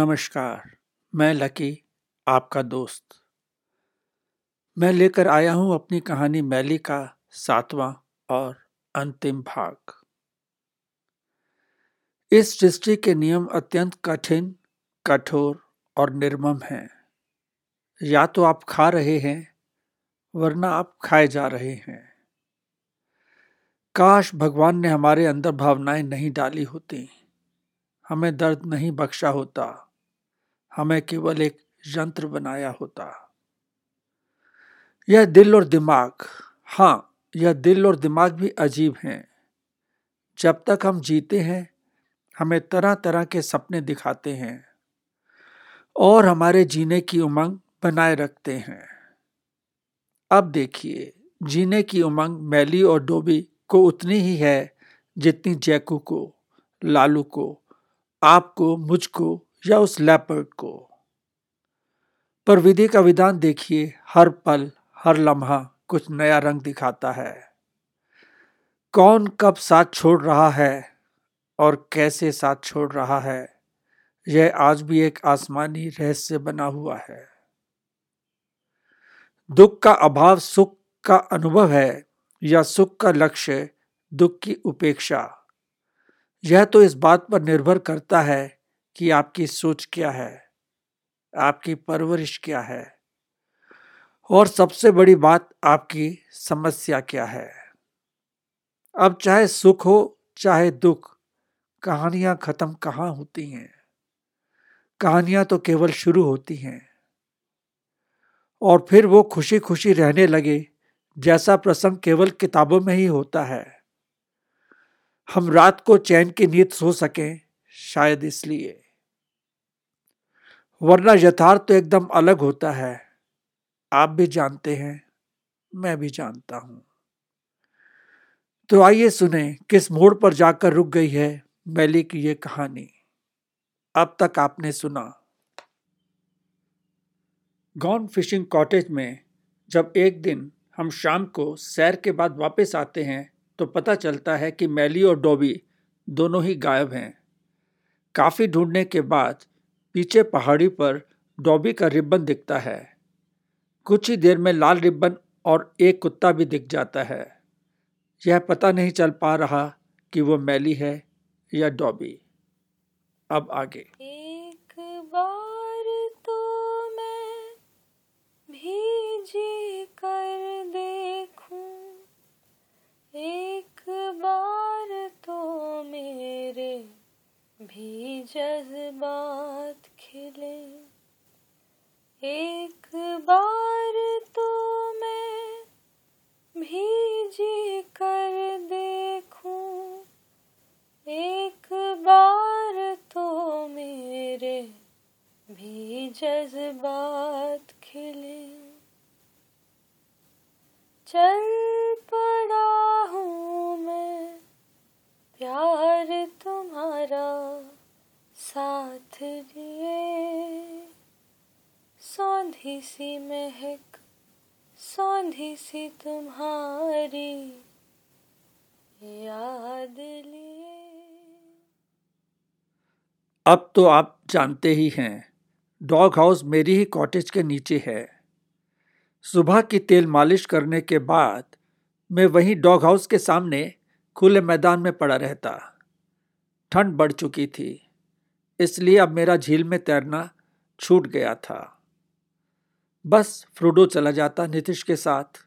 नमस्कार, मैं लकी, आपका दोस्त। मैं लेकर आया हूँ अपनी कहानी मैली का सातवां और अंतिम भाग। इस सृष्टि के नियम अत्यंत कठिन, कठोर और निर्मम हैं। या तो आप खा रहे हैं, वरना आप खाए जा रहे हैं। काश भगवान ने हमारे अंदर भावनाएँ नहीं डाली होती, हमें दर्द नहीं बख्शा होता। हमें केवल एक यंत्र बनाया होता। यह दिल और दिमाग। हाँ यह दिल और दिमाग भी अजीब हैं। जब तक हम जीते हैं, हमें तरह तरह के सपने दिखाते हैं और हमारे जीने की उमंग बनाए रखते हैं। अब देखिए, जीने की उमंग मैली और डोबी को उतनी ही है जितनी जैकू को, लालू को आपको मुझको या उस लैपर्ड को। पर विधि का विधान देखिए, हर पल, हर लम्हा कुछ नया रंग दिखाता है। कौन कब साथ छोड़ रहा है और कैसे साथ छोड़ रहा है, यह आज भी एक आसमानी रहस्य बना हुआ है। दुख का अभाव सुख का अनुभव है या सुख का लक्ष्य दुख की उपेक्षा? यह तो इस बात पर निर्भर करता है कि आपकी सोच क्या है? आपकी परवरिश क्या है? और सबसे बड़ी बात, आपकी समस्या क्या है? अब चाहे सुख हो, चाहे दुख, कहानियाँ खत्म कहाँ होती हैं? कहानियाँ तो केवल शुरू होती हैं। और फिर वो खुशी खुशी रहने लगे, जैसा प्रसंग केवल किताबों में ही होता है। हम रात को चैन की नींद सो सकें, शायद इसलिए। वरना यथार्थ तो एकदम अलग होता है। आप भी जानते हैं, मैं भी जानता हूँ। तो आइए सुने, किस मोड़ पर जाकर रुक गई है मैली की यह कहानी। अब तक आपने सुना। गॉन फिशिंग कॉटेज में जब एक दिन हम शाम को सैर के बाद वापस आते हैं तो पता चलता है कि मैली और डॉबी दोनों ही गायब हैं। काफ़ी ढूँढने के बाद पीछे पहाड़ी पर डॉबी का रिबन दिखता है। कुछ ही देर में लाल रिबन और एक कुत्ता भी दिख जाता है। यह पता नहीं चल पा रहा कि वो मैली है या डॉबी। अब आगे। एक बार तो मैं भीजी कर देखूँ। एक बार तो मेरे भी जज्बात एक बार सी तुम्हारी याद लिए। अब तो आप जानते ही हैं, डॉग हाउस मेरी ही कॉटेज के नीचे है। सुबह की तेल मालिश करने के बाद मैं वहीं डॉग हाउस के सामने खुले मैदान में पड़ा रहता। ठंड बढ़ चुकी थी, इसलिए अब मेरा झील में तैरना छूट गया था। बस फ्रूडो चला जाता नीतीश के साथ।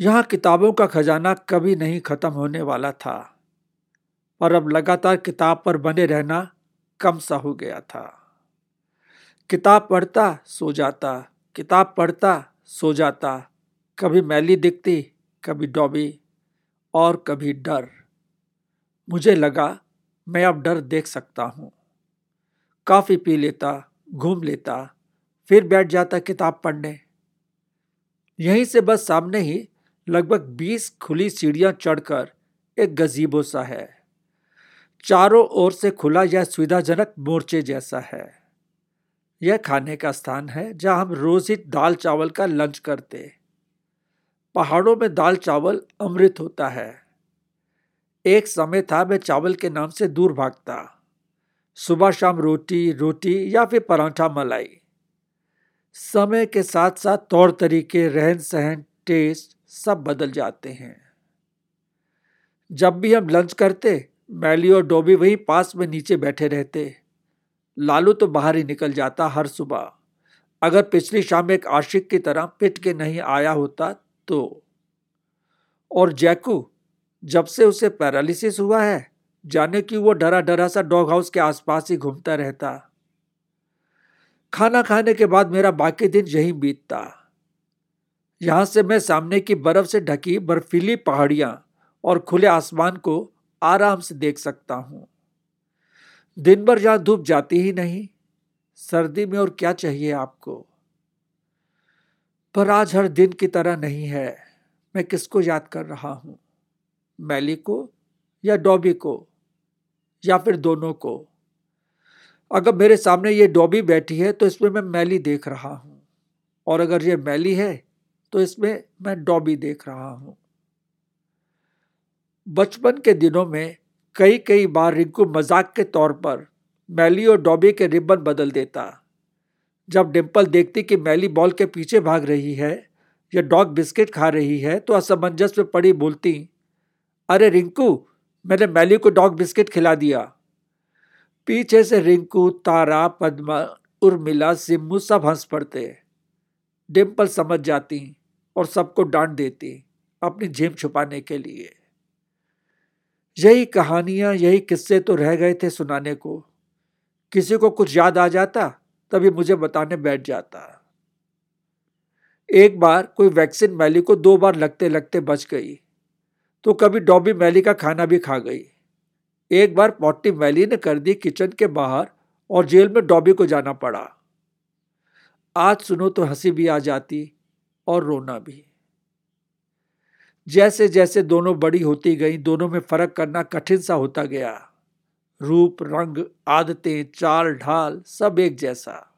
यहाँ किताबों का खजाना कभी नहीं खत्म होने वाला था, पर अब लगातार किताब पर बने रहना कम सा हो गया था। किताब पढ़ता, सो जाता, किताब पढ़ता, सो जाता, कभी मैली दिखती, कभी डॉबी, और कभी डर। मुझे लगा, मैं अब डर देख सकता हूँ। काफ़ी पी लेता, घूम लेता, फिर बैठ जाता किताब पढ़ने। यहीं से बस सामने ही लगभग बीस खुली सीढ़ियाँ चढ़कर एक गजीबो सा है। चारों ओर से खुला यह सुविधाजनक मोर्चे जैसा है। यह खाने का स्थान है जहाँ हम रोज ही दाल चावल का लंच करते। पहाड़ों में दाल चावल अमृत होता है। एक समय था मैं चावल के नाम से दूर भागता। सुबह शाम रोटी रोटी या फिर पराठा मलाई। समय के साथ साथ तौर तरीके रहन सहन टेस्ट सब बदल जाते हैं। जब भी हम लंच करते, मैली और डोबी वहीं पास में नीचे बैठे रहते। लालू तो बाहर ही निकल जाता हर सुबह। अगर पिछली शाम एक आशिक की तरह पिट के नहीं आया होता तो। और जैकू, जब से उसे पैरालिसिस हुआ है, जाने कि वो डरा डरा सा डॉग हाउस के आसपास ही घूमता रहता। खाना खाने के बाद मेरा बाकी दिन यही बीतता। यहाँ से मैं सामने की बर्फ़ से ढकी बर्फीली पहाड़ियाँ और खुले आसमान को आराम से देख सकता हूँ। दिन भर यहाँ धूप जाती ही नहीं। सर्दी में और क्या चाहिए आपको? पर आज हर दिन की तरह नहीं है। मैं किसको याद कर रहा हूँ? मैली को या डॉबी को? या फिर दोनों को? अगर मेरे सामने ये डॉबी बैठी है तो इसमें मैं मैली देख रहा हूँ। और अगर ये मैली है तो इसमें मैं डॉबी देख रहा हूँ। बचपन के दिनों में कई कई बार रिंकू मज़ाक के तौर पर मैली और डॉबी के रिबन बदल देता। जब डिम्पल देखती कि मैली बॉल के पीछे भाग रही है या डॉग बिस्किट खा रही है तो असमंजस में पड़ी बोलती, अरे रिंकू, मैंने मैली को डॉग बिस्किट खिला दिया। पीछे से रिंकू, तारा, पद्मा, उर्मिला, सिम्मू सब हंस पड़ते। डिम्पल समझ जाती और सबको डांट देती अपनी झीम छुपाने के लिए। यही कहानियाँ, यही किस्से तो रह गए थे सुनाने को। किसी को कुछ याद आ जाता, तभी मुझे बताने बैठ जाता। एक बार कोई वैक्सीन मैली को दो बार लगते लगते बच गई तो कभी डॉबी मैली का खाना भी खा गई। एक बार पॉटी मैली ने कर दी किचन के बाहर और जेल में डॉबी को जाना पड़ा। आज सुनो तो हँसी भी आ जाती और रोना भी। जैसे जैसे दोनों बड़ी होती गई, दोनों में फ़र्क करना कठिन सा होता गया। रूप, रंग, आदतें, चाल, ढाल, सब एक जैसा।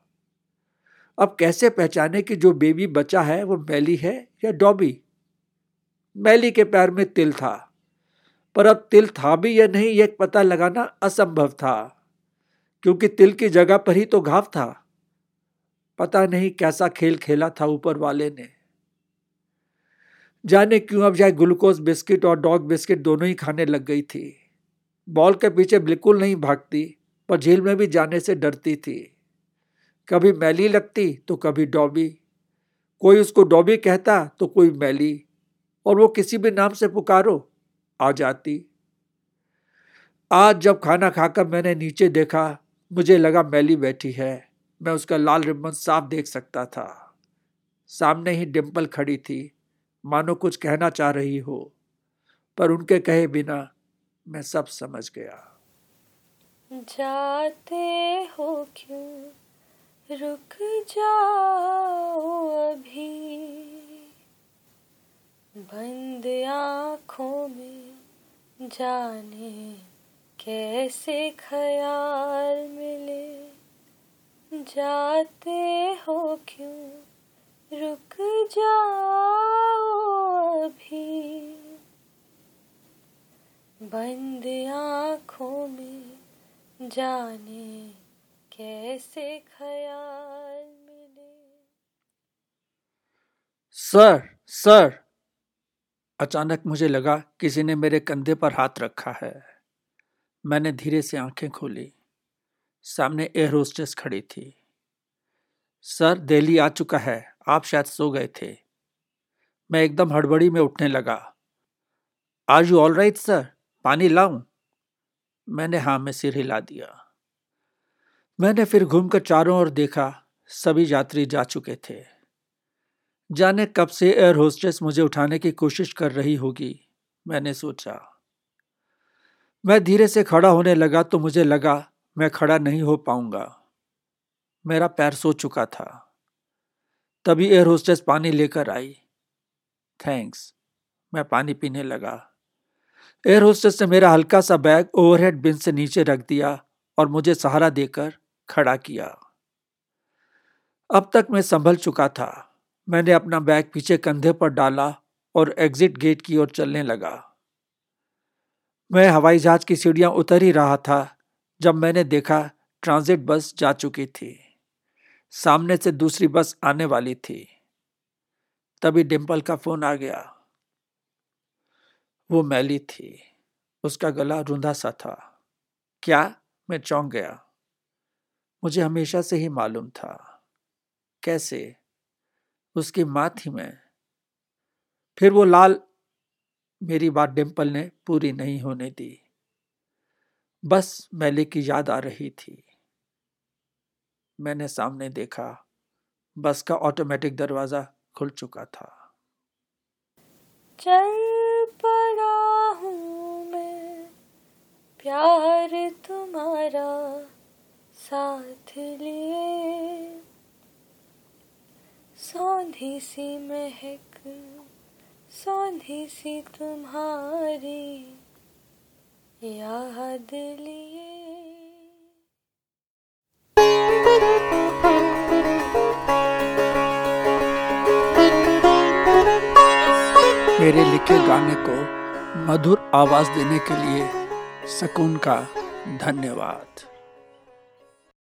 अब कैसे पहचाने कि जो बेबी बचा है, वो मैली है या डॉबी? मैली के पैर में तिल था, पर अब तिल था भी या नहीं, यह पता लगाना असंभव था, क्योंकि तिल की जगह पर ही तो घाव था। पता नहीं कैसा खेल खेला था ऊपर वाले ने। जाने क्यों अब जाए ग्लूकोज बिस्किट और डॉग बिस्किट दोनों ही खाने लग गई थी। बॉल के पीछे बिल्कुल नहीं भागती, पर झील में भी जाने से डरती थी। कभी मैली लगती तो कभी डॉबी। कोई उसको डॉबी कहता तो कोई मैली, और वो किसी भी नाम से पुकारो, आ जाती। आज जब खाना खाकर मैंने नीचे देखा, मुझे लगा मैली बैठी है। मैं उसका लाल रिबन साफ़ देख सकता था। सामने ही डिम्पल खड़ी थी। मानो कुछ कहना चाह रही हो, पर उनके कहे बिना मैं सब समझ गया। जाते हो क्यों? रुक जाओ अभी। बंद आँखों में जाने कैसे ख्याल मिले? जाते हो क्यों? रुक जाओ अभी बंद आँखों में जाने कैसे ख्याल मिले। सर सर, अचानक मुझे लगा किसी ने मेरे कंधे पर हाथ रखा है। मैंने धीरे से आँखें खोली। सामने एयर होस्टेस खड़ी थी। सर, दिल्ली आ चुका है। आप शायद सो गए थे। मैं एकदम हड़बड़ी में उठने लगा। Are you all right sir पानी लाऊं? मैंने हाँ में सिर हिला दिया। मैंने फिर घूमकर चारों ओर देखा, सभी यात्री जा चुके थे। जाने कब से एयर होस्टेस मुझे उठाने की कोशिश कर रही होगी, मैंने सोचा। मैं धीरे से खड़ा होने लगा तो मुझे लगा, मैं खड़ा नहीं हो पाऊँगा। मेरा पैर सो चुका था। तभी एयर होस्टेस पानी लेकर आई। थैंक्स मैं पानी पीने लगा। एयर होस्टेस ने मेरा हल्का सा बैग ओवरहेड बिन से नीचे रख दिया और मुझे सहारा देकर खड़ा किया। अब तक मैं संभल चुका था। मैंने अपना बैग पीछे कंधे पर डाला और एग्जिट गेट की ओर चलने लगा। मैं हवाई जहाज़ की सीढ़ियाँ उतर ही रहा था जब मैंने देखा ट्रांजिट बस जा चुकी थी। सामने से दूसरी बस आने वाली थी। तभी डिम्पल का फ़ोन आ गया। वो मैली थी। उसका गला रूंधा सा था। क्या? मैं चौंक गया। मुझे हमेशा से ही मालूम था। कैसे? उसकी माँ थी मैं। फिर वो लाल मेरी बात डिम्पल ने पूरी नहीं होने दी। बस मैली की याद आ रही थी। मैंने सामने देखा। बस का ऑटोमेटिक दरवाज़ा खुल चुका था। चल पड़ा हूँ मैं, प्यार तुम्हारा साथ लिए। सौंधी सी महक, सौंधी सी तुम्हारी याद लिए। मेरे लिखे गाने को मधुर आवाज़ देने के लिए सकून का धन्यवाद।